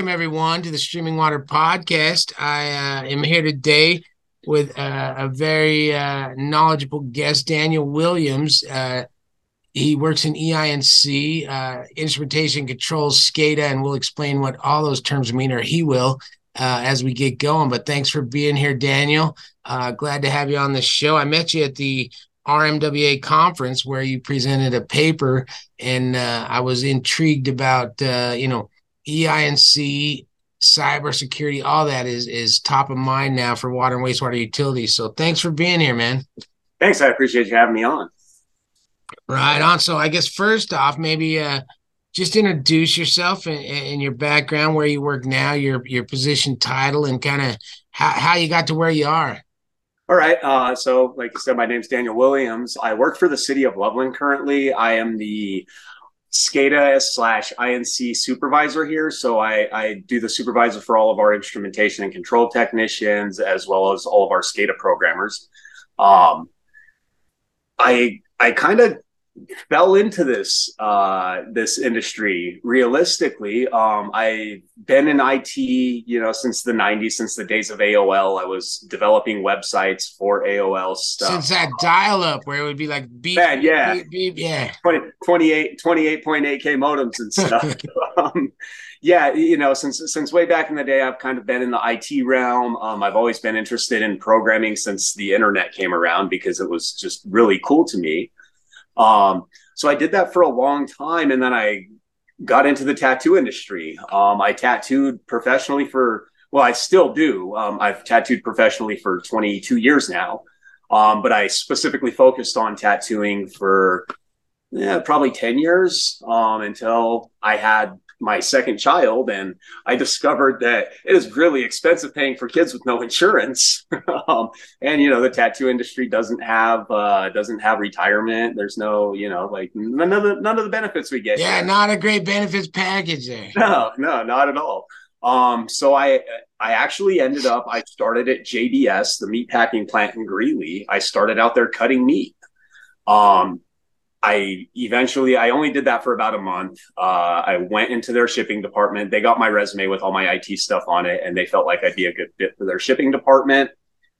welcome everyone to the Streaming Water Podcast. I uh, am here today with uh, a very uh, knowledgeable guest, Daniel Williams. Uh, he works in EINC, uh, instrumentation controls, SCADA, and we'll explain what all those terms mean, or he will, uh, as we get going. But thanks for being here, Daniel. glad to have you on the show. I met you at the RMWA conference where you presented a paper, and I was intrigued about, you know, EINC, cybersecurity, all that is is top of mind now for water and wastewater utilities. So thanks for being here, man. Thanks. I appreciate you having me on. Right on. So I guess first off, maybe uh, just introduce yourself and, and, your background, where you work now, your your position title, and kind of how, how you got to where you are. All right. Uh, so, like you said, my name's Daniel Williams. I work for the city of Loveland currently. I am the SCADA slash I&C supervisor here. So I, I do the supervisor for all of our instrumentation and control technicians, as well as all of our SCADA programmers. Um, I I kind of fell into this uh, this industry realistically. Um, I've been in IT, you know, since the '90s, since the days of AOL. I was developing websites for AOL stuff. Since that dial-up, where it would be like beep, Man, yeah, beep, beep, yeah, 20, 28 28.8k modems and stuff. um, yeah, you know, since since way back in the day, I've kind of been in the IT realm. Um, I've always been interested in programming since the internet came around because it was just really cool to me. Um, so I did that for a long time, and then I got into the tattoo industry. Um, I tattooed professionally for well, I still do. Um, I've tattooed professionally for 22 years now, um, but I specifically focused on tattooing for yeah, probably 10 years um, until I had my second child and i discovered that it is really expensive paying for kids with no insurance. Um, and you know the tattoo industry doesn't have uh, doesn't have retirement. There's no you know like none of the none of the benefits we get yeah here. not a great benefits package there. No no not at all. Um, so i i actually ended up i started at jbs the meat packing plant in greeley. I started out there cutting meat. Um, I eventually I only did that for about a month. Uh, I went into their shipping department. They got my resume with all my IT stuff on it, and they felt like I'd be a good fit for their shipping department.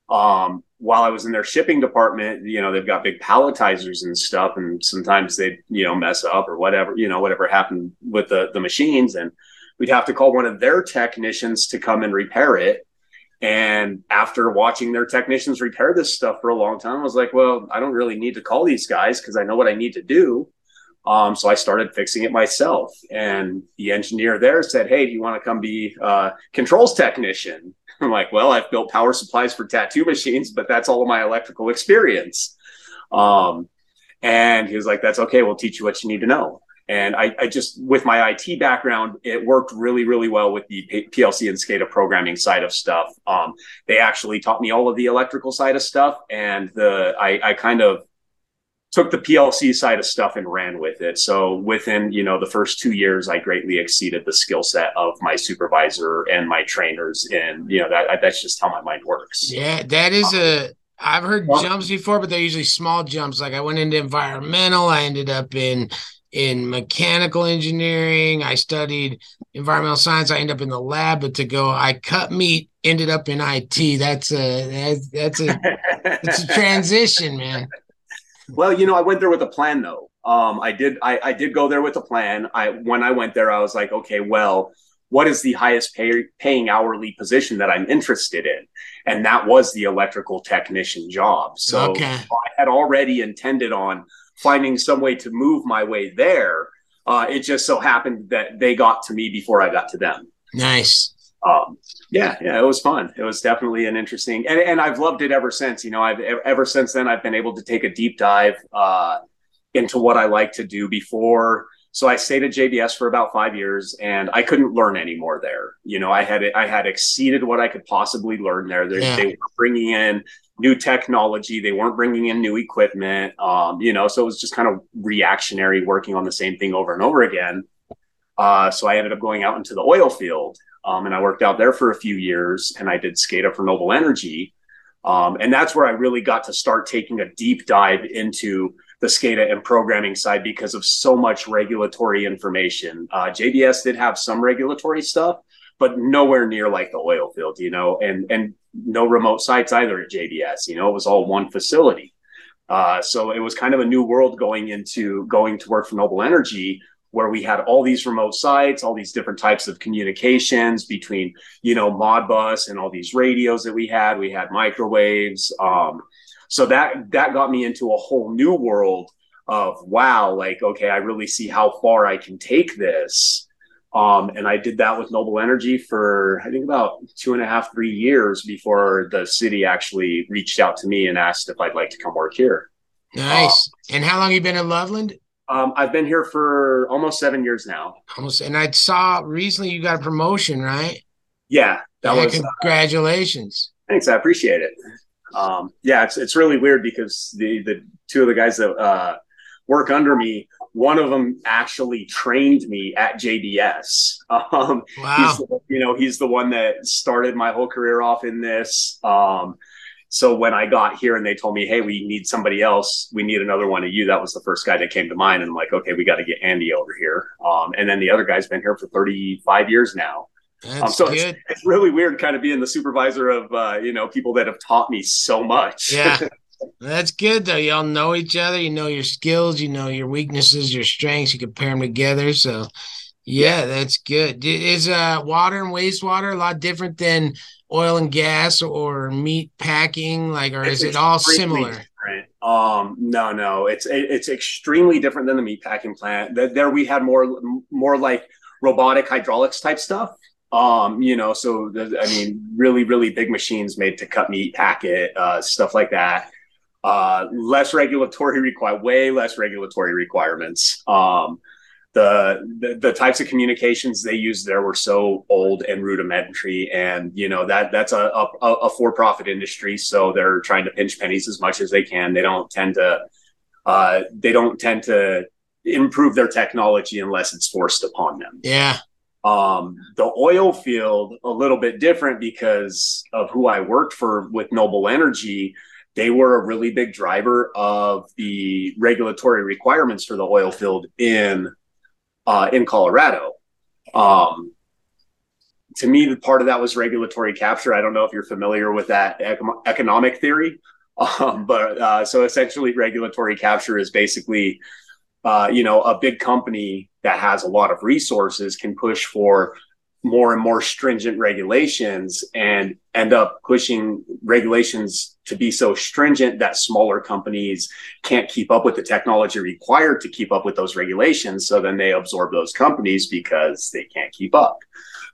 Um, while I was in their shipping department, you know, they've got big palletizers and stuff, and sometimes they, you know, mess up or whatever, you know, whatever happened with the the machines, and we'd have to call one of their technicians to come and repair it. And after watching their technicians repair this stuff for a long time, I was like, well, I don't really need to call these guys because I know what I need to do. Um, so I started fixing it myself. And the engineer there said, Hey, do you want to come be a controls technician? I'm like, well, I've built power supplies for tattoo machines, but that's all of my electrical experience. Um, and he was like, that's okay. We'll teach you what you need to know. And I, I, just, with my IT background, it worked really, really well with the PLC and SCADA programming side of stuff. Um, they actually taught me all of the electrical side of stuff, and the I, I kind of took the PLC side of stuff and ran with it. So within you know the first two years, I greatly exceeded the skill set of my supervisor and my trainers, and you know that that's just how my mind works. Yeah, that is a. I've heard jumps before, but they're usually small jumps. Like I went into environmental, I ended up in in mechanical engineering. I studied environmental science. I ended up in the lab, but to go, I cut meat, ended up in IT. That's a that's, a that's a transition, man. Well, you know, I went there with a plan though. Um, I did I, I did go there with a plan. I when I went there, I was like, okay, well, what is the highest pay, paying hourly position that I'm interested in? And that was the electrical technician job. So okay. I had already intended on finding some way to move my way there. Uh, it just so happened that they got to me before I got to them. Nice. Um, yeah, yeah, it was fun. It was definitely an interesting, and, and I've loved it ever since. You know, I've ever since then I've been able to take a deep dive uh, into what I like to do before. So I stayed at JBS for about five years, and I couldn't learn anymore there. You know, I had I had exceeded what I could possibly learn there. Yeah. they were bringing in new technology. They weren't bringing in new equipment. Um, you know, so it was just kind of reactionary, working on the same thing over and over again. Uh, so I ended up going out into the oil field, um, and I worked out there for a few years, and I did SCADA for Noble Energy, um, and that's where I really got to start taking a deep dive into the SCADA and programming side because of so much regulatory information. Uh, JBS did have some regulatory stuff, but nowhere near like the oil field, you know, and and no remote sites either at JBS. You know, it was all one facility. Uh, so it was kind of a new world going into going to work for Noble Energy, where we had all these remote sites, all these different types of communications between, you know, Modbus and all these radios that we had. We had microwaves. Um, so that that got me into a whole new world of wow, like okay, I really see how far I can take this. Um, and I did that with Noble Energy for I think about two and a half, three years before the city actually reached out to me and asked if I'd like to come work here. Nice. Um, and how long you been in Loveland? Um, I've been here for almost seven years now. Almost, and I saw recently you got a promotion, right? Yeah, that yeah, was. Congratulations! Uh, thanks, I appreciate it. Um, yeah, it's it's really weird because the the two of the guys that uh, work under me, one of them actually trained me at JBS. Um, wow. He's, you know, he's the one that started my whole career off in this. Um, so when I got here and they told me, "Hey, we need somebody else. We need another one of you," that was the first guy that came to mind. And I'm like, "Okay, we got to get Andy over here." Um, and then the other guy's been here for 35 years now. Um, so it's, it's, really weird, kind of being the supervisor of uh, you know people that have taught me so much. Yeah, that's good though. Y'all know each other. You know your skills. You know your weaknesses, your strengths. You can pair them together. So yeah, that's good. Is uh water and wastewater a lot different than oil and gas or meat packing? Like, or it's is it all similar? Different. Um, no, no, it's it's extremely different than the meat packing plant. There we had more more like robotic hydraulics type stuff. Um, you know, so I mean, really, really big machines made to cut meat, pack it, uh, stuff like that. Uh, less regulatory require, way less regulatory requirements. Um, the, the, the types of communications they used there were so old and rudimentary and you know that that's a, a, a for-profit industry. So they're trying to pinch pennies as much as they can. They don't tend to uh, they don't tend to improve their technology unless it's forced upon them. Yeah. Um, the oil field a little bit different because of who i worked for with noble energy they were a really big driver of the regulatory requirements for the oil field in uh, in Colorado. Um, to me, the part of that was regulatory capture. I don't know if you're familiar with that economic theory, um, but uh, so essentially, regulatory capture is basically, uh, you know, a big company that has a lot of resources can push for more and more stringent regulations and end up pushing regulations to be so stringent that smaller companies can't keep up with the technology required to keep up with those regulations. So then they absorb those companies because they can't keep up.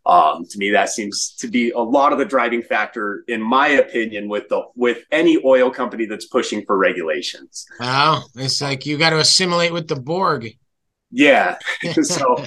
Um, to me, that seems to be a lot of the driving factor, in my opinion, with the with any oil company that's pushing for regulations. Wow, it's like you got to assimilate with the Borg. Yeah. so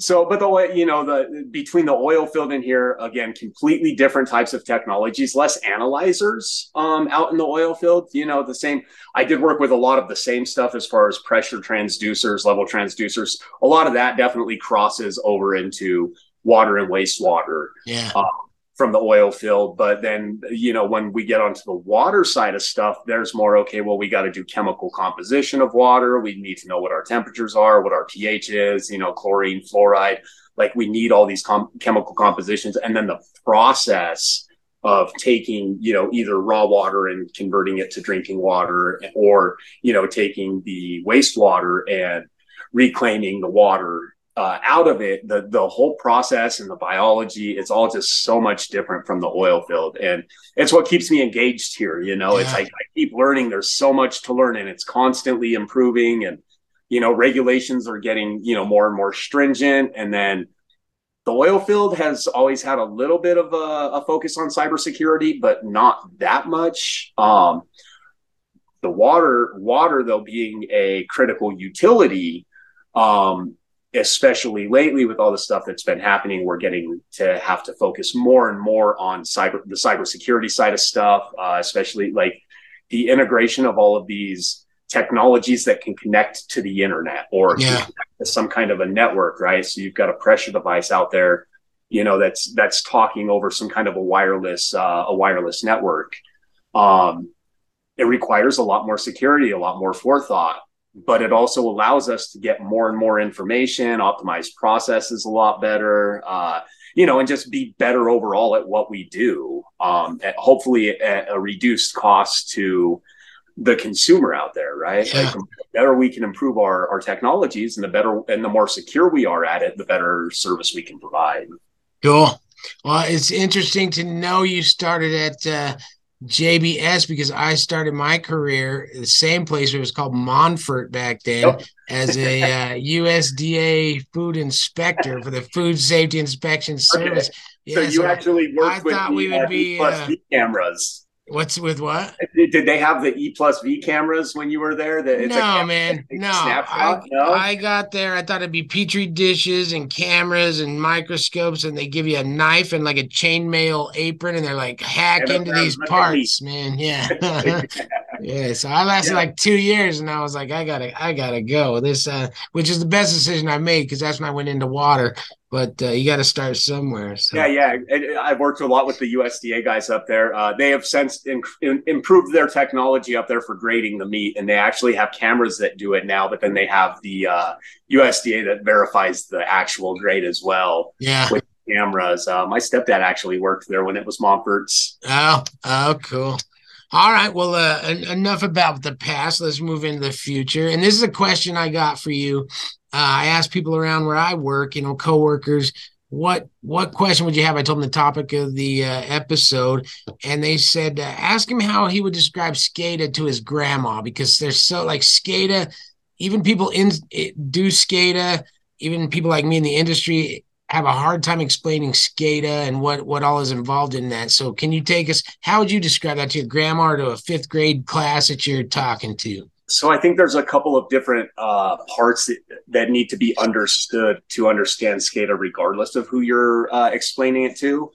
so, but the you know the between the oil field in here again, completely different types of technologies, less analyzers um, out in the oil field. You know, the same. I did work with a lot of the same stuff as far as pressure transducers, level transducers. A lot of that definitely crosses over into water and wastewater. Yeah. Um, from the oil field. But then, you know, when we get onto the water side of stuff, there's more, okay, well, we got to do chemical composition of water. We need to know what our temperatures are, what our pH is, you know, chlorine, fluoride. Like we need all these com- chemical compositions. And then the process of taking, you know, either raw water and converting it to drinking water or, you know, taking the wastewater and reclaiming the water uh, out of it, the the whole process and the biology, it's all just so much different from the oil field, and it's what keeps me engaged here. You know, yeah. it's like I keep learning. There's so much to learn, and it's constantly improving. And you know, regulations are getting you know more and more stringent, and then the oil field has always had a little bit of a, a focus on cybersecurity, but not that much. Um, the water, water though, being a critical utility, um, especially lately with all the stuff that's been happening, we're getting to have to focus more and more on cyber the cybersecurity side of stuff, uh, especially like the integration of all of these technologies that can connect to the internet or yeah. to some kind of a network, right? So you've got a pressure device out there, you know, that's that's talking over some kind of a wireless uh, a wireless network. Um, it requires a lot more security, a lot more forethought but it also allows us to get more and more information, optimize processes a lot better. Uh, you know, and just be better overall at what we do. Um, at hopefully at a reduced cost to the consumer out there, right? Yeah. Like the better we can improve our, our technologies and the better and the more secure we are at it, the better service we can provide. Cool. Well, it's interesting to know you started at uh, JBS because I started my career the same place. It was called Monfort back then oh. as a uh, USDA food inspector for the Food Safety Inspection Service. Okay. Yeah, so you so actually worked I with thought the, we would uh, be uh, cameras. What's with what? Did they have the E plus V cameras when you were there? That it's no, man, no. I, no. I got there. I thought it'd be petri dishes and cameras and microscopes, and they give you a knife and like a chainmail apron, and they're like hack into these parts, man. Yeah, yeah. So I lasted yeah. like two years, and I was like, I gotta, I gotta go. This, uh, which is the best decision I made because that's when I went into water but uh, you got to start somewhere. So. Yeah, yeah. I've worked a lot with the USDA guys up there. Uh, they have since in, in, improved their technology up there for grading the meat, and they actually have cameras that do it now. But then they have the uh, USDA that verifies the actual grade as well. Yeah. With cameras. Uh, my stepdad actually worked there when it was Monfort's. Oh, oh, cool. All right. Well, uh, enough about the past. Let's move into the future. And this is a question I got for you uh, I asked people around where I work, you know, coworkers, what what question would you have? I told them the topic of the uh, episode, and they said uh, ask him how he would describe SCADA to his grandma because they're so like SCADA. Even people in do SCADA, even people like me in the industry have a hard time explaining SCADA and what what all is involved in that. So, can you take us? How would you describe that to your grandma or to a fifth grade class that you're talking to? so I think there's a couple of different uh, parts that, that, need to be understood to understand SCADA, regardless of who you're uh, explaining it to.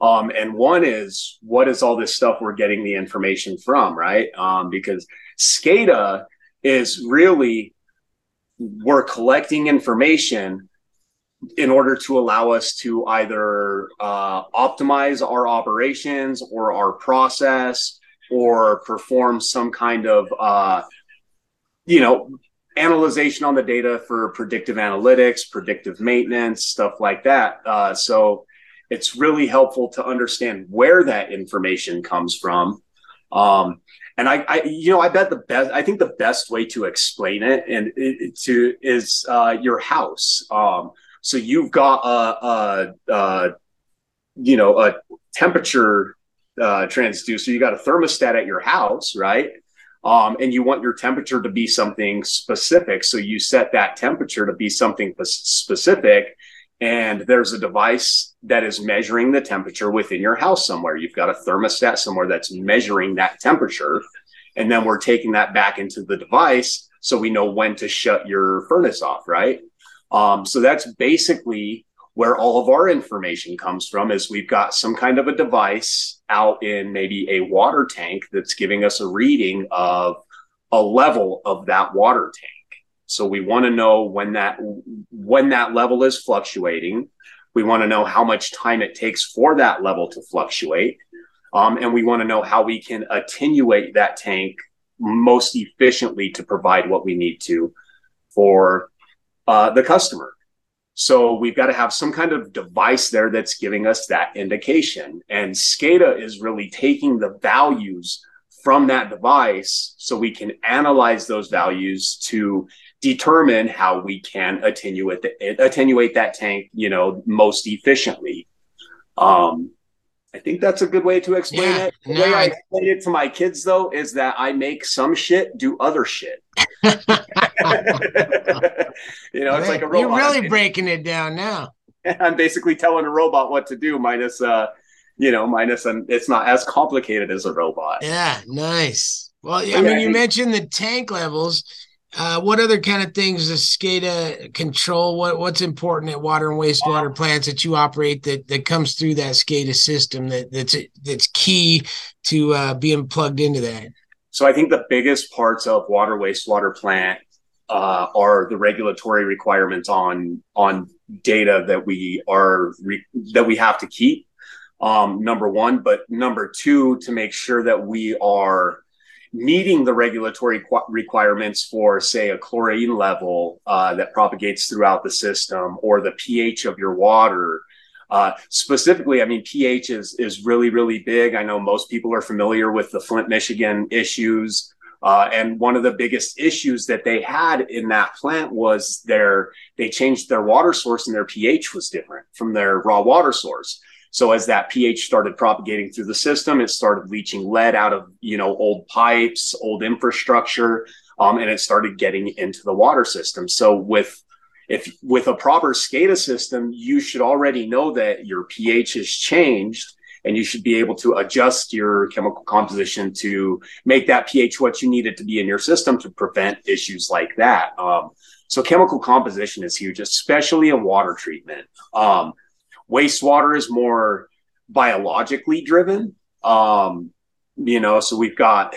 Um, and one is what is all this stuff we're getting the information from, right? Um, because SCADA is really we're collecting information in order to allow us to either uh, optimize our operations or our process or perform some kind of uh, you know, analyzation on the data for predictive analytics, predictive maintenance, stuff like that. Uh, so it's really helpful to understand where that information comes from. Um, and I, I, you know, I bet the best, I think the best way to explain it and it, to is uh, your house. Um, so you've got a, a, a you know, a temperature uh, transducer. You got a thermostat at your house, right? um, and you want your temperature to be something specific. So you set that temperature to be something specific. And there's a device that is measuring the temperature within your house somewhere. You've got a thermostat somewhere that's measuring that temperature. And then we're taking that back into the device so we know when to shut your furnace off, right? Um, so that's basically where all of our information comes from is we've got some kind of a device out in maybe a water tank that's giving us a reading of a level of that water tank. So we want to know when that when that level is fluctuating. We want to know how much time it takes for that level to fluctuate. Um, and we want to know how we can attenuate that tank most efficiently to provide what we need to for uh, the customer so we've got to have some kind of device there that's giving us that indication. And SCADA is really taking the values from that device so we can analyze those values to determine how we can attenuate the, attenuate that tank, you know, most efficiently. Um, I think that's a good way to explain yeah, it. The no, way I explain it to my kids though is that I make some shit do other shit. you know, it's like a robot. You're really breaking it down now. I'm basically telling a robot what to do, minus uh, you know, minus and it's not as complicated as a robot. Yeah, nice. Well, I mean, you mentioned the tank levels uh, what other kind of things does SCADA control? What what's important at water and wastewater plants that you operate that that comes through that SCADA system that that's that's key to uh, being plugged into that? So I think the biggest parts of water wastewater plant uh, are the regulatory requirements on on data that we are re- that we have to keep. Um, number one, but number two, to make sure that we are meeting the regulatory qu- requirements for, say, a chlorine level uh, that propagates throughout the system or the pH of your water. Uh, specifically, I mean, pH is is really really big. I know most people are familiar with the Flint, Michigan issues, uh, and one of the biggest issues that they had in that plant was their they changed their water source and their pH was different from their raw water source. So as that pH started propagating through the system, it started leaching lead out of you know old pipes, old infrastructure, um, and it started getting into the water system. So with if with a proper SCADA system, you should already know that your pH has changed and you should be able to adjust your chemical composition to make that pH what you need it to be in your system to prevent issues like that. Um, so chemical composition is huge, especially in water treatment. Um, wastewater is more biologically driven. Um, you know so we've got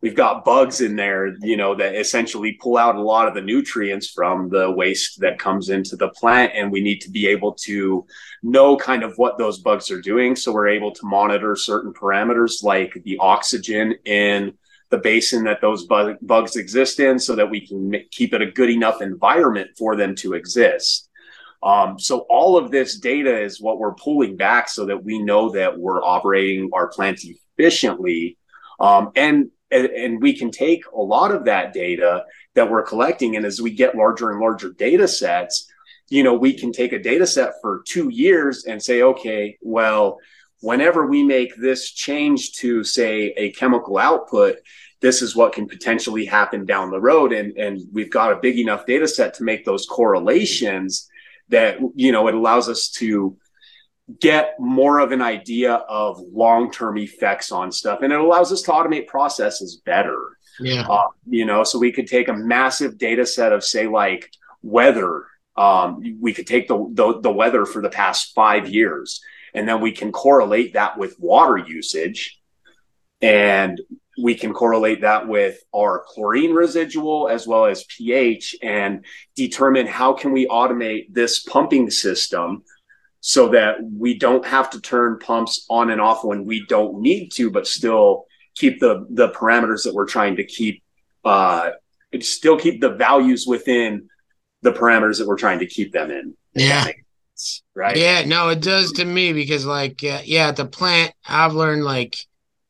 we've got bugs in there you know that essentially pull out a lot of the nutrients from the waste that comes into the plant and we need to be able to know kind of what those bugs are doing. So we're able to monitor certain parameters like the oxygen in the basin that those bug, bugs exist in so that we can keep it a good enough environment for them to exist. Um, so all of this data is what we're pulling back so that we know that we're operating our plants efficiently. Um, and, and we can take a lot of that data that we're collecting. And as we get larger and larger data sets, you know, we can take a data set for two years and say, okay, well, whenever we make this change to say a chemical output, this is what can potentially happen down the road. And, and we've got a big enough data set to make those correlations that, you know, it allows us to get more of an idea of long-term effects on stuff. And it allows us to automate processes better. Yeah. Uh, you know so we could take a massive data set of say like weather. Um, we could take the, the the weather for the past five years and then we can correlate that with water usage and we can correlate that with our chlorine residual as well as pH and determine how can we automate this pumping system so that we don't have to turn pumps on and off when we don't need to, but still keep the the parameters that we're trying to keep uh still keep the values within the parameters that we're trying to keep them in. Yeah. Right. Yeah, no, it does to me because like uh, yeah, at the plant I've learned like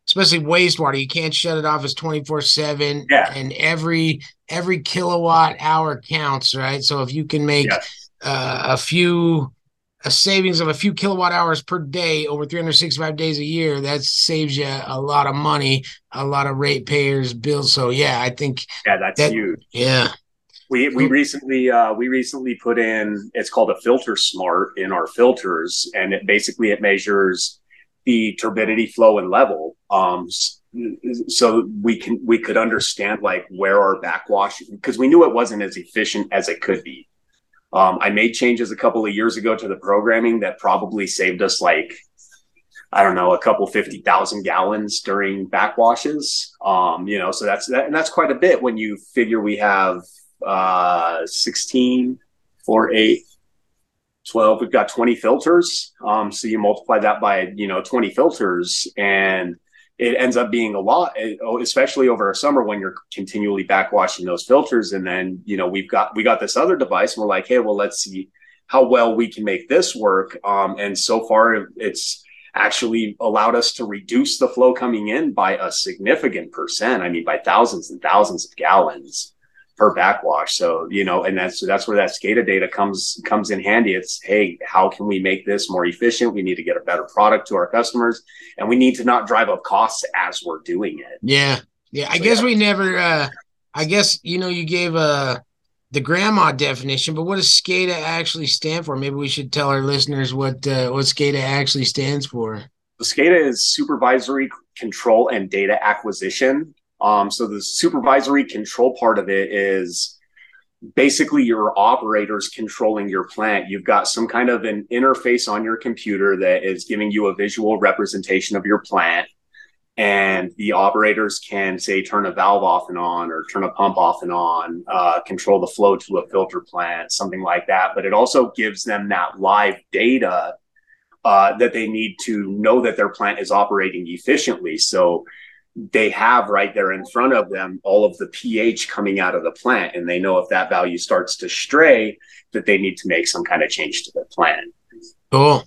especially wastewater, you can't shut it off as 24/7 yeah. and every every kilowatt hour counts, right? So if you can make yes. uh, a few a savings of a few kilowatt hours per day over 365 days a year that saves you a lot of money a lot of ratepayers bills. So yeah i think yeah that's that, huge. Yeah. We we recently uh, we recently put in it's called a filter smart in our filters and it basically it measures the turbidity flow and level. Um so we can we could understand like where our backwash because we knew it wasn't as efficient as it could be um, I made changes a couple of years ago to the programming that probably saved us like, I don't know, a couple 50,000 gallons during backwashes. Um, you know, so that's that, and that's quite a bit when you figure we have uh, 16, 4, 8, 12, we've got 20 filters. Um, so you multiply that by, you know, 20 filters and it ends up being a lot, eh, oh, especially over a summer when you're continually backwashing those filters. And then, you know, we've got we got this other device, and we're like, hey, well, let's see how well we can make this work. Um, and so far, it's actually allowed us to reduce the flow coming in by a significant percent. I mean, by thousands and thousands of gallons per backwash. So, you know, and that's that's where that SCADA data comes comes in handy. It's hey, how can we make this more efficient? We need to get a better product to our customers and we need to not drive up costs as we're doing it. Yeah. Yeah. I so, guess yeah. we never uh I guess you know you gave uh the grandma definition, but what does SCADA actually stand for? Maybe we should tell our listeners what uh, what SCADA actually stands for. The SCADA is supervisory control and data acquisition. Um, so the supervisory control part of it is basically your operators controlling your plant. You've got some kind of an interface on your computer that is giving you a visual representation of your plant. And the operators can say turn a valve off and on or turn a pump off and on, uh, control the flow to a filter plant, something like that. But it also gives them that live data uh, that they need to know that their plant is operating efficiently. So they have right there in front of them all of the pH coming out of the plant, and they know if that value starts to stray, that they need to make some kind of change to the plant. Cool.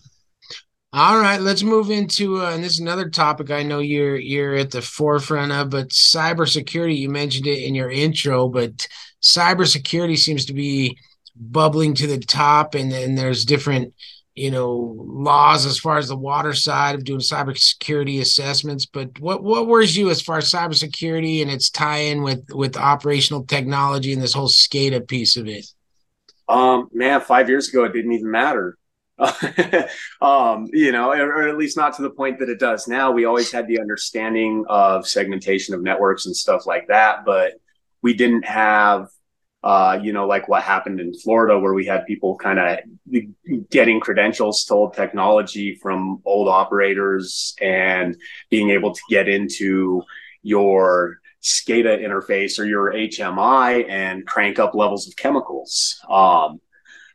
All right, let's move into uh, and this is another topic I know you're you're at the forefront of, but cybersecurity. You mentioned it in your intro, but cybersecurity seems to be bubbling to the top, and then there's different you know laws as far as the water side of doing cybersecurity assessments. But what what worries you as far as cybersecurity and its tie-in with with operational technology and this whole SCADA piece of it? Um, man, five years ago it didn't even matter um, you know, or at least not to the point that it does now. We always had the understanding of segmentation of networks and stuff like that, but we didn't have, uh, you know, like what happened in Florida, where we had people kind of getting credentials to old technology from old operators and being able to get into your SCADA interface or your HMI and crank up levels of chemicals. Um,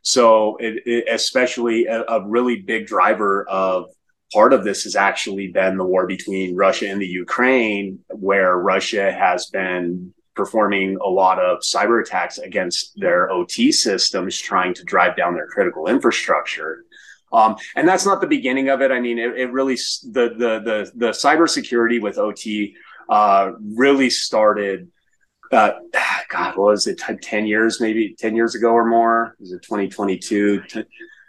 so, it, it, especially a, a really big driver of part of this has actually been the war between Russia and the Ukraine, where Russia has been performing a lot of cyber attacks against their OT systems, trying to drive down their critical infrastructure. Um, and that's not the beginning of it. I mean, it, it really the the the the cybersecurity with OT uh, really started uh, God, what was it? Ten years, maybe ten years ago or more. Was it twenty twenty two?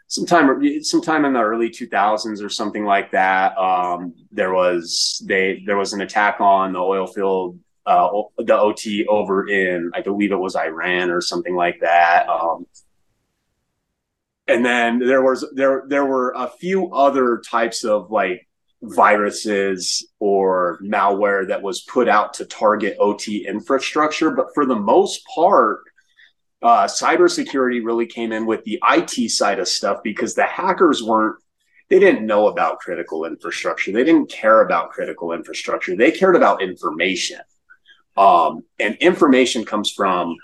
Sometime, sometime in the early two thousands or something like that. Um, there was they there was an attack on the oil field, uh, the OT over in I believe it was Iran or something like that. Um, and then there was there there were a few other types of like viruses or malware that was put out to target OT infrastructure. But for the most part, uh, cybersecurity really came in with the IT side of stuff because the hackers weren't, they didn't know about critical infrastructure. They didn't care about critical infrastructure. They cared about information. Um, and information comes from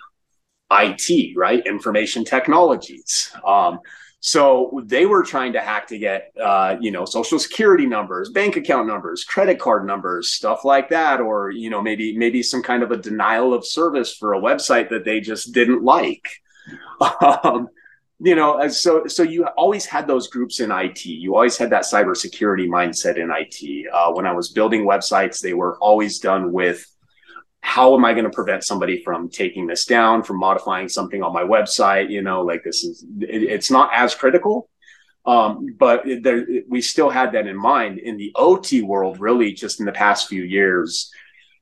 IT, right? Information technologies. Um, so they were trying to hack to get, uh, you know, social security numbers, bank account numbers, credit card numbers, stuff like that, or you know, maybe maybe some kind of a denial of service for a website that they just didn't like. Um, you know, so so you always had those groups in IT. You always had that cybersecurity mindset in IT. Uh, when I was building websites, they were always done with how am I going to prevent somebody from taking this down, from modifying something on my website? You know, like this is, it, it's not as critical. Um, but there, we still had that in mind in the OT world, really just in the past few years.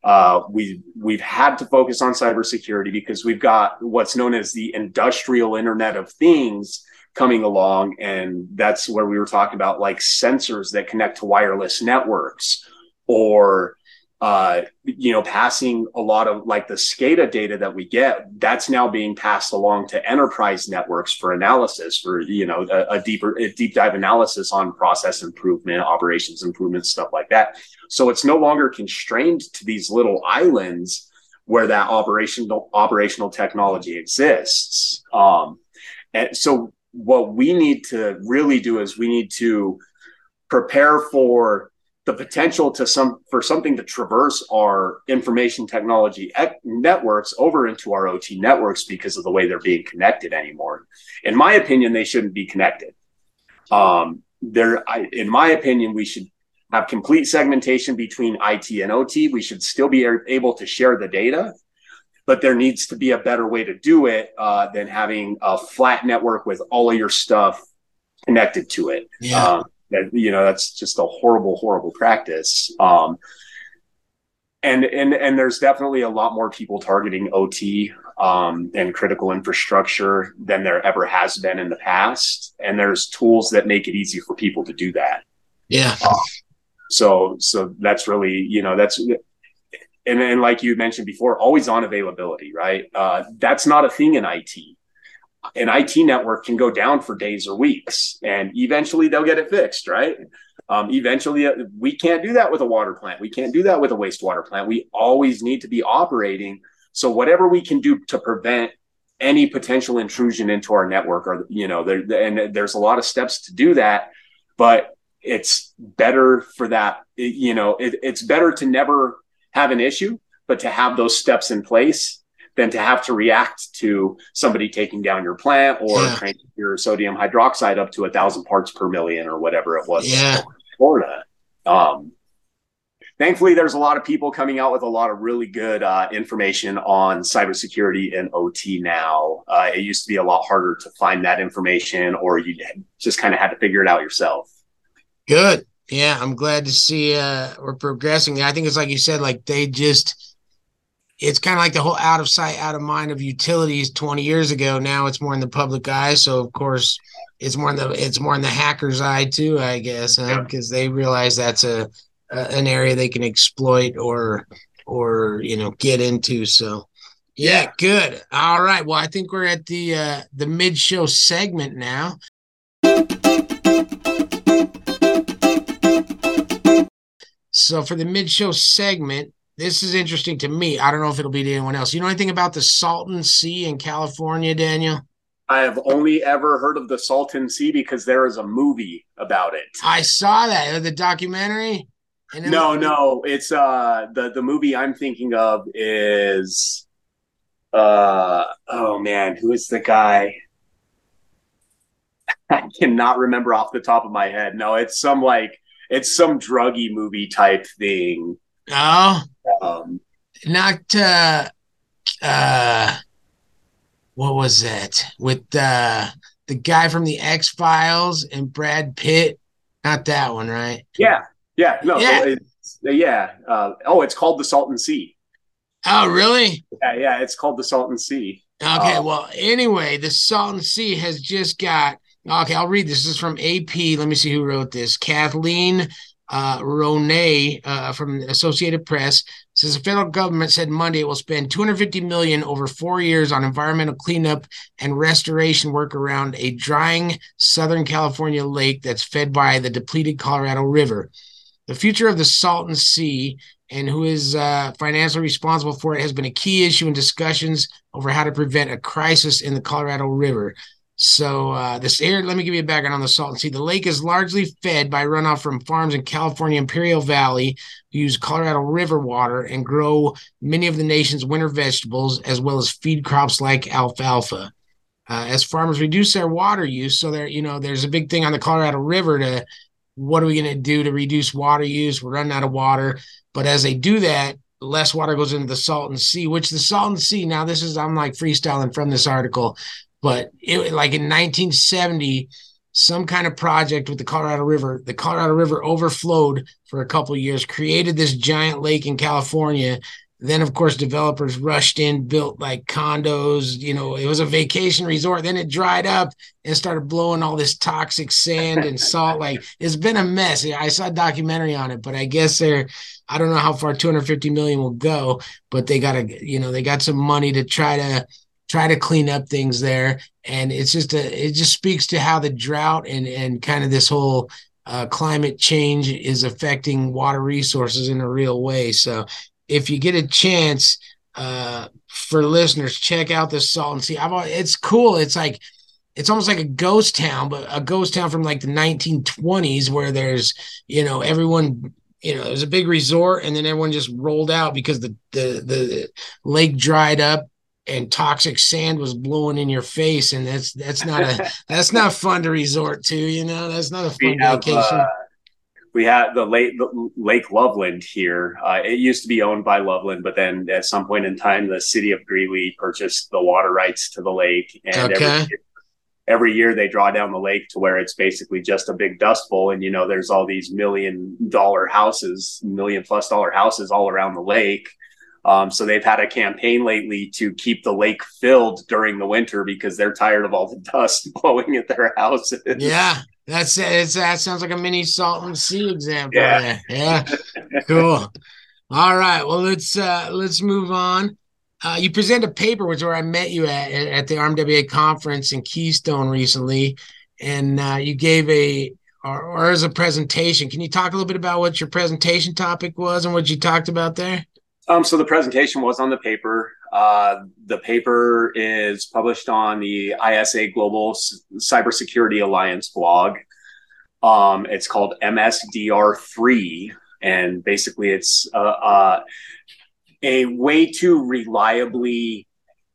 Uh, we we've had to focus on cybersecurity because we've got what's known as the industrial Internet of Things coming along, and that's where we were talking about like sensors that connect to wireless networks, or uh, you know, passing a lot of like the SCADA data that we get, that's now being passed along to enterprise networks for analysis, for you know, a, a deeper, a deep dive analysis on process improvement, operations improvement, stuff like that. So it's no longer constrained to these little islands where that operational operational technology exists. Um, and so what we need to really do is we need to prepare for the potential to some for something to traverse our information technology networks over into our OT networks because of the way they're being connected anymore. In my opinion, they shouldn't be connected. Um, there, I, in my opinion, we should have complete segmentation between IT and OT. We should still be able to share the data, but there needs to be a better way to do it uh, than having a flat network with all of your stuff connected to it. Yeah. Um, that you know that's just a horrible horrible practice. Um and and and there's definitely a lot more people targeting ot um, and critical infrastructure than there ever has been in the past. And there's tools that make it easy for people to do that. Yeah. Um, so so that's really you know that's and then like you mentioned before always on availability right? Uh, that's not a thing in it an IT network can go down for days or weeks, and eventually they'll get it fixed, right? Um, eventually, uh, we can't do that with a water plant. We can't do that with a wastewater plant. We always need to be operating. So whatever we can do to prevent any potential intrusion into our network, or you know, there, and there's a lot of steps to do that, but it's better for that. You know, it, it's better to never have an issue, but to have those steps in place than to have to react to somebody taking down your plant or Yeah. cranking your sodium hydroxide up to a thousand parts per million or whatever it was Yeah. in Florida. Um, thankfully, there's a lot of people coming out with a lot of really good uh, information on cybersecurity and OT now. Uh, it used to be a lot harder to find that information, or you just kind of had to figure it out yourself. Good. Yeah, I'm glad to see uh we're progressing. I think it's like you said, like they just it's kind of like the whole out of sight, out of mind of utilities 20 years ago. Now it's more in the public eye. So of course it's more in the it's more in the hacker's eye too, I guess, huh? Yeah. because they realize that's a, a an area they can exploit or or you know get into. So yeah, Yeah. good. All right. Well, I think we're at the uh the mid show segment now. So for the mid-show segment, this is interesting to me. I don't know if it'll be to anyone else. You know anything about the Salton Sea in California, Daniel? I have only ever heard of the Salton Sea because there is a movie about it. I saw that the documentary. No, was- no, it's uh the the movie I'm thinking of is uh oh man, who is the guy? I cannot remember off the top of my head. No, it's some like it's some druggy movie type thing. Oh, Um not uh, uh, what was it with uh the guy from the X Files and Brad Pitt? Not that one, right? yeah, yeah, no, Yeah. it's, yeah. Uh, oh, it's called the Salton Sea. Oh, really? Yeah, yeah, it's called the Salton Sea. Okay, Oh. well, anyway, the Salton Sea has just got. Okay, I'll read this. This is from AP. Let me see who wrote this. Kathleen uh, Ronayne uh, from the Associated Press says the federal government said Monday it will spend 250 million over four years on environmental cleanup and restoration work around a drying Southern California lake that's fed by the depleted Colorado River. The future of the Salton Sea and who is uh, financially responsible for it has been a key issue in discussions over how to prevent a crisis in the Colorado River. So uh, this here, let me give you a background on the Salton Sea. The lake is largely fed by runoff from farms in California Imperial Valley who use Colorado River water and grow many of the nation's winter vegetables as well as feed crops like alfalfa. Uh, as farmers reduce their water use, so there, you know, there's a big thing on the Colorado River to what are we going to do to reduce water use? We're running out of water. But as they do that, less water goes into the Salton Sea, which the Salton Sea, now this is, I'm like freestyling from this article, but it like in 1970, some kind of project with the Colorado River, the Colorado River overflowed for a couple years, created this giant lake in California. Then, of course, developers rushed in, built like condos. You know, it was a vacation resort. Then it dried up and started blowing all this toxic sand and salt. Like it's been a mess. I saw a documentary on it, but I guess they're I don't know how far 250 million will go, but they got to you know they got some money to try to try to clean up things there. And it's just a it just speaks to how the drought and and kind of this whole uh, climate change is affecting water resources in a real way. So if you get a chance uh, for listeners, check out the Salton Sea. I've it's cool. It's like it's almost like a ghost town, but a ghost town from like the 1920s where there's, you know, everyone, you know, there's a big resort and then everyone just rolled out because the the the lake dried up and toxic sand was blowing in your face and that's that's not a that's not fun to resort to, you know. That's not a We fun have vacation. uh, we had the lake the Lake Loveland here. Uh, it used to be owned by Loveland, but then at some point in time, the city of Greeley purchased the water rights to the lake, and Okay. every, every year they draw down the lake to where it's basically just a big dust bowl. And you know, there's all these million dollar houses, million plus dollar houses all around the lake. Um, so they've had a campaign lately to keep the lake filled during the winter because they're tired of all the dust blowing at their houses. Yeah, that's it's, that sounds like a mini Salton Sea example. Yeah. there. yeah, cool. All right, well let's uh let's move on. Uh, you present a paper, which is where I met you at at the RMWA conference in Keystone recently, and uh, you gave a or, or as a presentation. Can you talk a little bit about what your presentation topic was and what you talked about there? Um, so the presentation was on the paper. Uh, the paper is published on the ISA Global S- Cybersecurity Alliance blog. Um, it's called MSDR3, and basically it's uh, uh, a way to reliably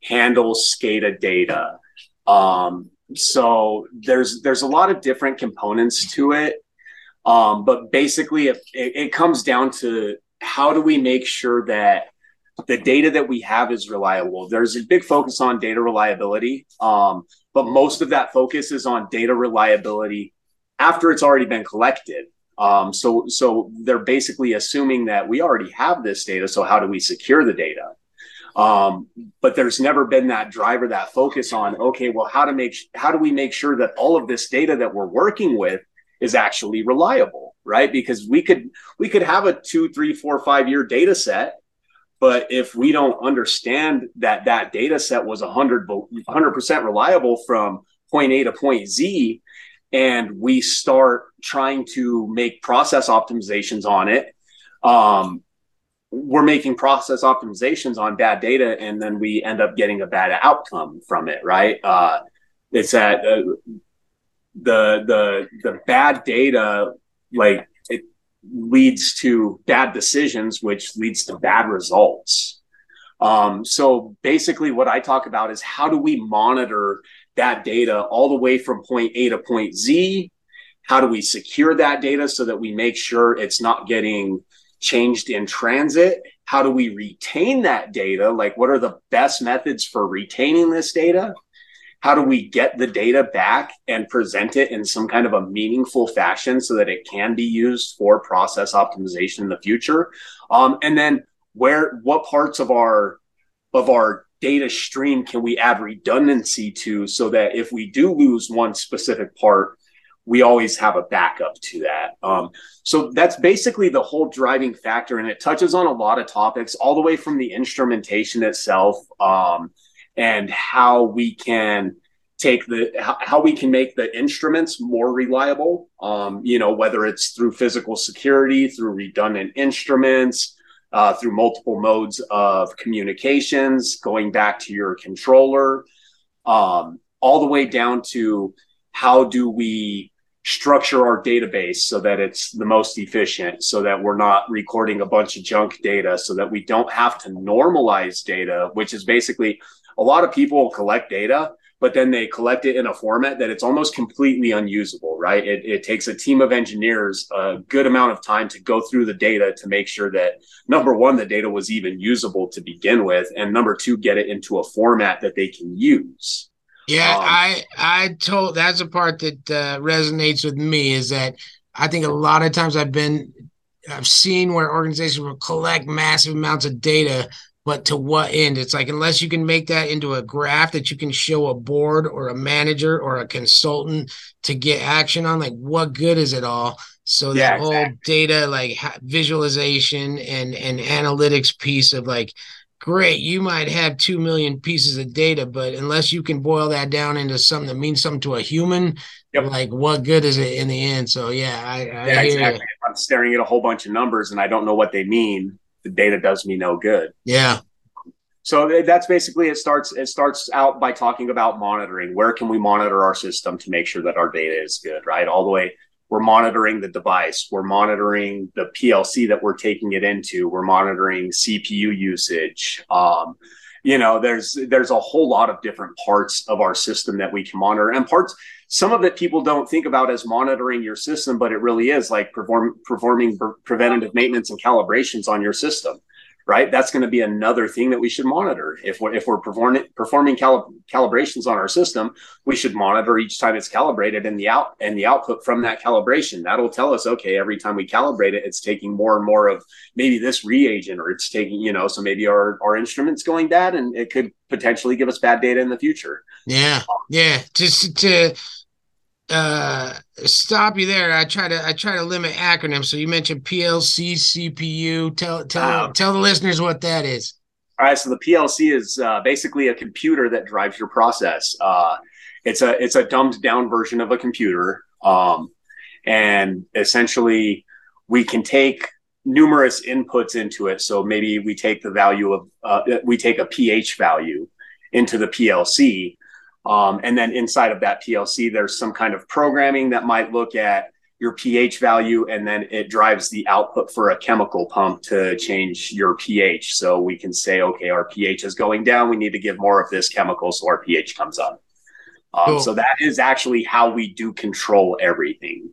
handle SCADA data. Um, so there's there's a lot of different components to it. Um, but basically, it, it comes down to how do we make sure that the data that we have is reliable. There's a big focus on data reliability, um, but most of that focus is on data reliability after it's already been collected. Um, so, so they're basically assuming that we already have this data. So, how do we secure the data? Um, but there's never been that driver, that focus on okay, well, how to make how do we make sure that all of this data that we're working with is actually reliable, right? Because we could we could have a two, three, four, five year data set but if we don't understand that that data set was 100, 100% reliable from point A to point Z, and we start trying to make process optimizations on it, um, we're making process optimizations on bad data, and then we end up getting a bad outcome from it, right? Uh, it's that uh, the the the bad data, like it leads to bad decisions, which leads to bad results. Um, so basically, what I talk about is how do we monitor that data all the way from point A to point Z? How do we secure that data so that we make sure it's not getting changed in transit? How do we retain that data? Like, what are the best methods for retaining this data? How do we get the data back and present it in some kind of a meaningful fashion so that it can be used for process optimization in the future? Um, and then where what parts of our of our data stream can we add redundancy to so that if we do lose one specific part we always have a backup to that? Um, so that's basically the whole driving factor and it touches on a lot of topics all the way from the instrumentation itself um, and how we can take the how we can make the instruments more reliable um, you know whether it's through physical security through redundant instruments uh, through multiple modes of communications going back to your controller um, all the way down to how do we structure our database so that it's the most efficient so that we're not recording a bunch of junk data so that we don't have to normalize data which is basically a lot of people collect data but then they collect it in a format that it's almost completely unusable, right? It, it, takes a team of engineers a good amount of time to go through the data to make sure that number one, the data was even usable to begin with, and number two, get it into a format that they can use. Yeah, um, I I told that's a part that uh, resonates with me is that I think a lot of times I've been I've seen where organizations will collect massive amounts of data but to what end? It's like unless you can make that into a graph that you can show a board or a manager or a consultant to get action on, like what good is it all? So yeah, that whole exactly. data, like visualization and and analytics piece of like, great, you might have two million pieces of data, but unless you can boil that down into something that means something to a human, yep. like what good is it in the end? So yeah, I, I yeah, exactly. I'm staring at a whole bunch of numbers and I don't know what they mean the data does me no good. Yeah. So that's basically it starts it starts out by talking about monitoring. Where can we monitor our system to make sure that our data is good, right? All the way we're monitoring the device, we're monitoring the PLC that we're taking it into, we're monitoring CPU usage. Um, you know, there's there's a whole lot of different parts of our system that we can monitor and parts some of it people don't think about as monitoring your system, but it really is like perform, performing preventative maintenance and calibrations on your system, right? That's going to be another thing that we should monitor. If we're, if we're performing, performing calib- calibrations on our system, we should monitor each time it's calibrated and the out and the output from that calibration. That'll tell us, okay, every time we calibrate it, it's taking more and more of maybe this reagent or it's taking, you know, so maybe our, our instrument's going bad and it could potentially give us bad data in the future. Yeah. Yeah. Just to, uh, stop you there. I try to I try to limit acronyms. So you mentioned PLC, CPU. Tell tell um, tell the listeners what that is. All right. So the PLC is uh, basically a computer that drives your process. Uh, it's a it's a dumbed down version of a computer, um, and essentially we can take numerous inputs into it. So maybe we take the value of uh, we take a pH value into the PLC um, and then inside of that PLC, there's some kind of programming that might look at your pH value, and then it drives the output for a chemical pump to change your pH. So we can say, okay, our pH is going down. We need to give more of this chemical so our pH comes up. Um, cool. So that is actually how we do control everything.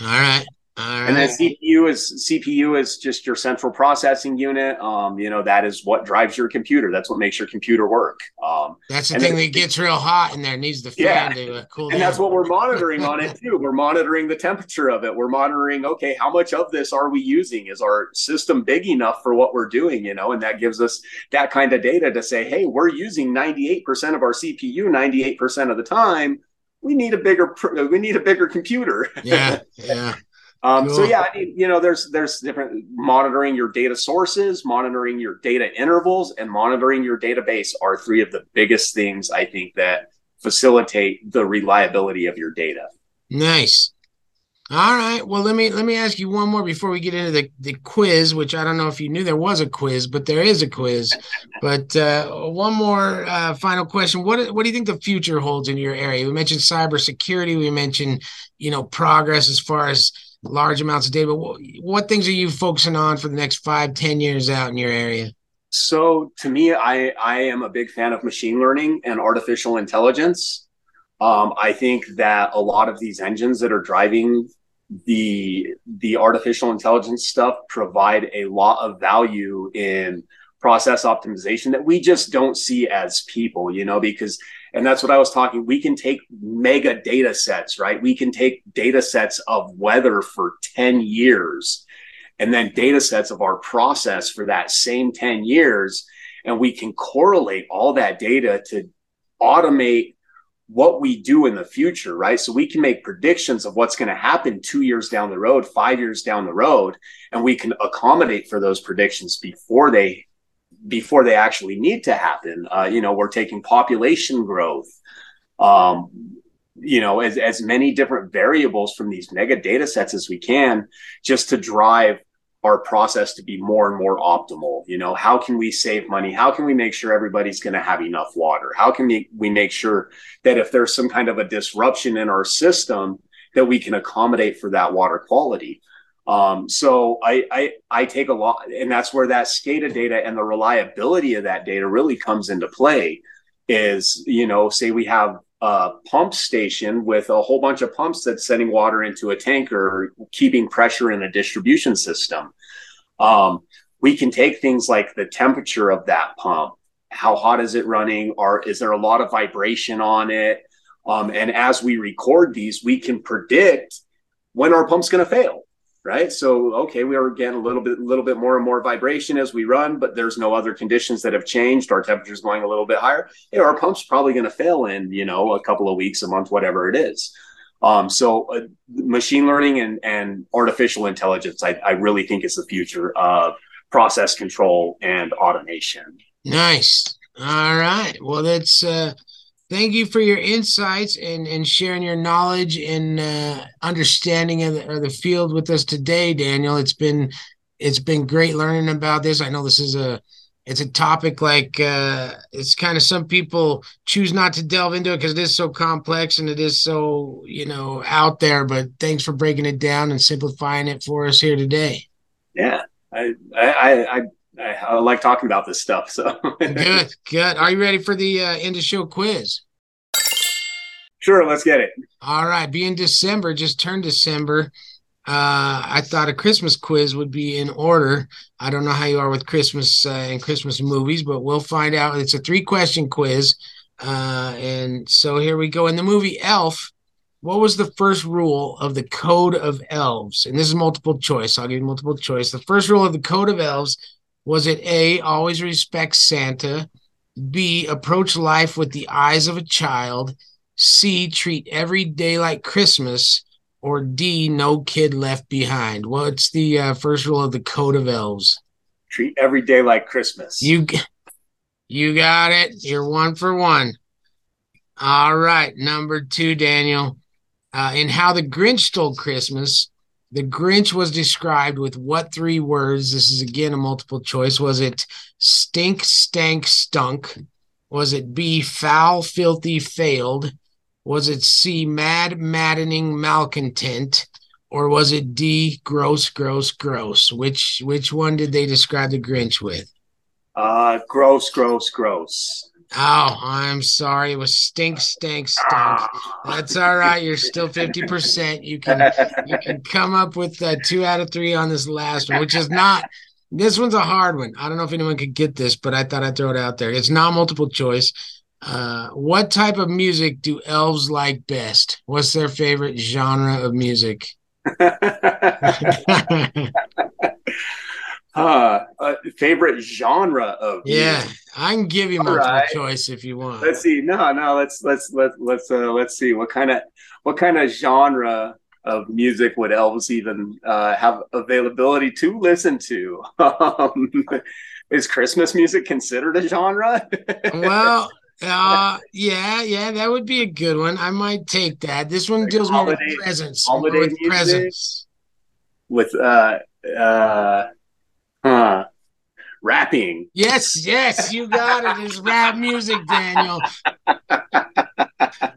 All right. Right. And then CPU is CPU is just your central processing unit. Um, you know that is what drives your computer. That's what makes your computer work. Um, that's the thing then, that gets real hot in there. Needs the fan yeah. to uh, cool. And down. that's what we're monitoring on it too. We're monitoring the temperature of it. We're monitoring. Okay, how much of this are we using? Is our system big enough for what we're doing? You know, and that gives us that kind of data to say, hey, we're using ninety eight percent of our CPU ninety eight percent of the time. We need a bigger. We need a bigger computer. Yeah, yeah. Um, cool. So yeah, I mean, you know, there's there's different monitoring your data sources, monitoring your data intervals, and monitoring your database are three of the biggest things I think that facilitate the reliability of your data. Nice. All right. Well, let me let me ask you one more before we get into the, the quiz, which I don't know if you knew there was a quiz, but there is a quiz. but uh, one more uh, final question: What what do you think the future holds in your area? We mentioned cybersecurity. We mentioned you know progress as far as large amounts of data. But what, what things are you focusing on for the next five, ten years out in your area? So to me, I I am a big fan of machine learning and artificial intelligence. Um, I think that a lot of these engines that are driving the the artificial intelligence stuff provide a lot of value in process optimization that we just don't see as people, you know, because and that's what I was talking. We can take mega data sets, right? We can take data sets of weather for 10 years and then data sets of our process for that same 10 years. And we can correlate all that data to automate what we do in the future, right? So we can make predictions of what's going to happen two years down the road, five years down the road, and we can accommodate for those predictions before they before they actually need to happen. Uh, you know, we're taking population growth, um, you know, as, as many different variables from these mega data sets as we can just to drive our process to be more and more optimal. You know, how can we save money? How can we make sure everybody's going to have enough water? How can we, we make sure that if there's some kind of a disruption in our system, that we can accommodate for that water quality? Um, so I, I, I take a lot, and that's where that SCADA data and the reliability of that data really comes into play. Is you know, say we have a pump station with a whole bunch of pumps that's sending water into a tanker, or keeping pressure in a distribution system. Um, we can take things like the temperature of that pump, how hot is it running, or is there a lot of vibration on it? Um, and as we record these, we can predict when our pump's going to fail right? So okay, we are getting a little bit, little bit more and more vibration as we run, but there's no other conditions that have changed. Our temperature's going a little bit higher. Yeah, our pump's probably going to fail in you know a couple of weeks, a month, whatever it is. Um, so uh, machine learning and and artificial intelligence, I, I really think is the future of process control and automation. Nice. All right. Well, that's uh, thank you for your insights and, and sharing your knowledge and uh, understanding of the, of the, field with us today, Daniel. It's been it's been great learning about this. I know this is a it's a topic like uh, it's kind of some people choose not to delve into it because it is so complex and it is so you know out there. But thanks for breaking it down and simplifying it for us here today. Yeah, I I I I, I like talking about this stuff. So good, good. Are you ready for the uh, end of show quiz? Sure, let's get it. All right. Being December, just turned December. Uh, I thought a Christmas quiz would be in order. I don't know how you are with Christmas uh, and Christmas movies, but we'll find out. It's a three question quiz. Uh, and so here we go. In the movie Elf, what was the first rule of the Code of Elves? And this is multiple choice. I'll give you multiple choice. The first rule of the Code of Elves was it A, always respect Santa, B, approach life with the eyes of a child, C, treat every day like Christmas, or D, no kid left behind? What's the uh, first rule of the Code of Elves? Treat every day like Christmas. You, you got it. You're one for one. All right, number two, Daniel. Uh, in How the Grinch Stole Christmas, the Grinch was described with what three words? This is again a multiple choice. Was it stink, stank, stunk? Was it B, foul, filthy, failed? Was it C, mad, maddening, malcontent? or was it D, gross, gross, gross? Which which one did they describe the Grinch with? Uh, gross, gross, gross. Oh, I'm sorry. It was stink, stink, stink. That's all right. You're still 50%. You can you can come up with uh, two out of three on this last one, which is not this one's a hard one. I don't know if anyone could get this, but I thought I'd throw it out there. It's not multiple choice. Uh, what type of music do elves like best? What's their favorite genre of music? uh, uh, favorite genre of yeah music. i can give you multiple right. choice if you want. Let's see. No no let's let's let's let's uh let's see. What kind of what kind of genre of music would Elvis even uh have availability to listen to? Um, is christmas music considered a genre? Well uh yeah yeah that would be a good one. I might take that. This one like deals holiday, more with presents holiday with presents. With uh uh. Rapping. Yes, yes, you got it. It's rap music, Daniel.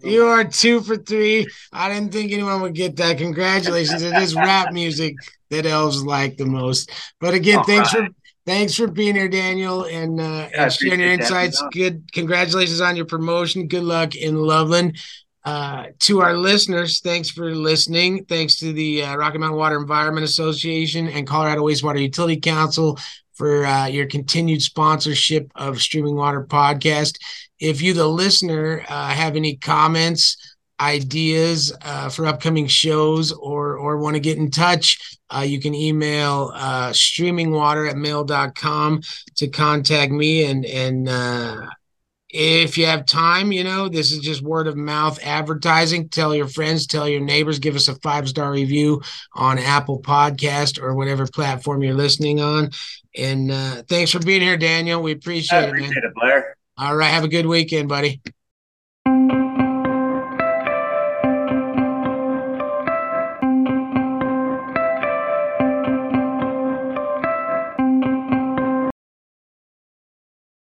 you are two for three. I didn't think anyone would get that. Congratulations. It is rap music that elves like the most. But again, All thanks right. for thanks for being here, Daniel, and uh, yeah, and sharing your insights. Good, congratulations on your promotion. Good luck in Loveland. Uh, to our listeners, thanks for listening. Thanks to the uh, Rocky Mountain Water Environment Association and Colorado Wastewater Utility Council for uh, your continued sponsorship of Streaming Water Podcast. If you, the listener, uh, have any comments, ideas uh, for upcoming shows, or or want to get in touch, uh, you can email uh, streamingwater at mail.com to contact me and and uh, if you have time, you know, this is just word of mouth advertising. Tell your friends, tell your neighbors, give us a five star review on Apple Podcast or whatever platform you're listening on. And uh, thanks for being here, Daniel. We appreciate, appreciate it, man. it, Blair. All right. Have a good weekend, buddy.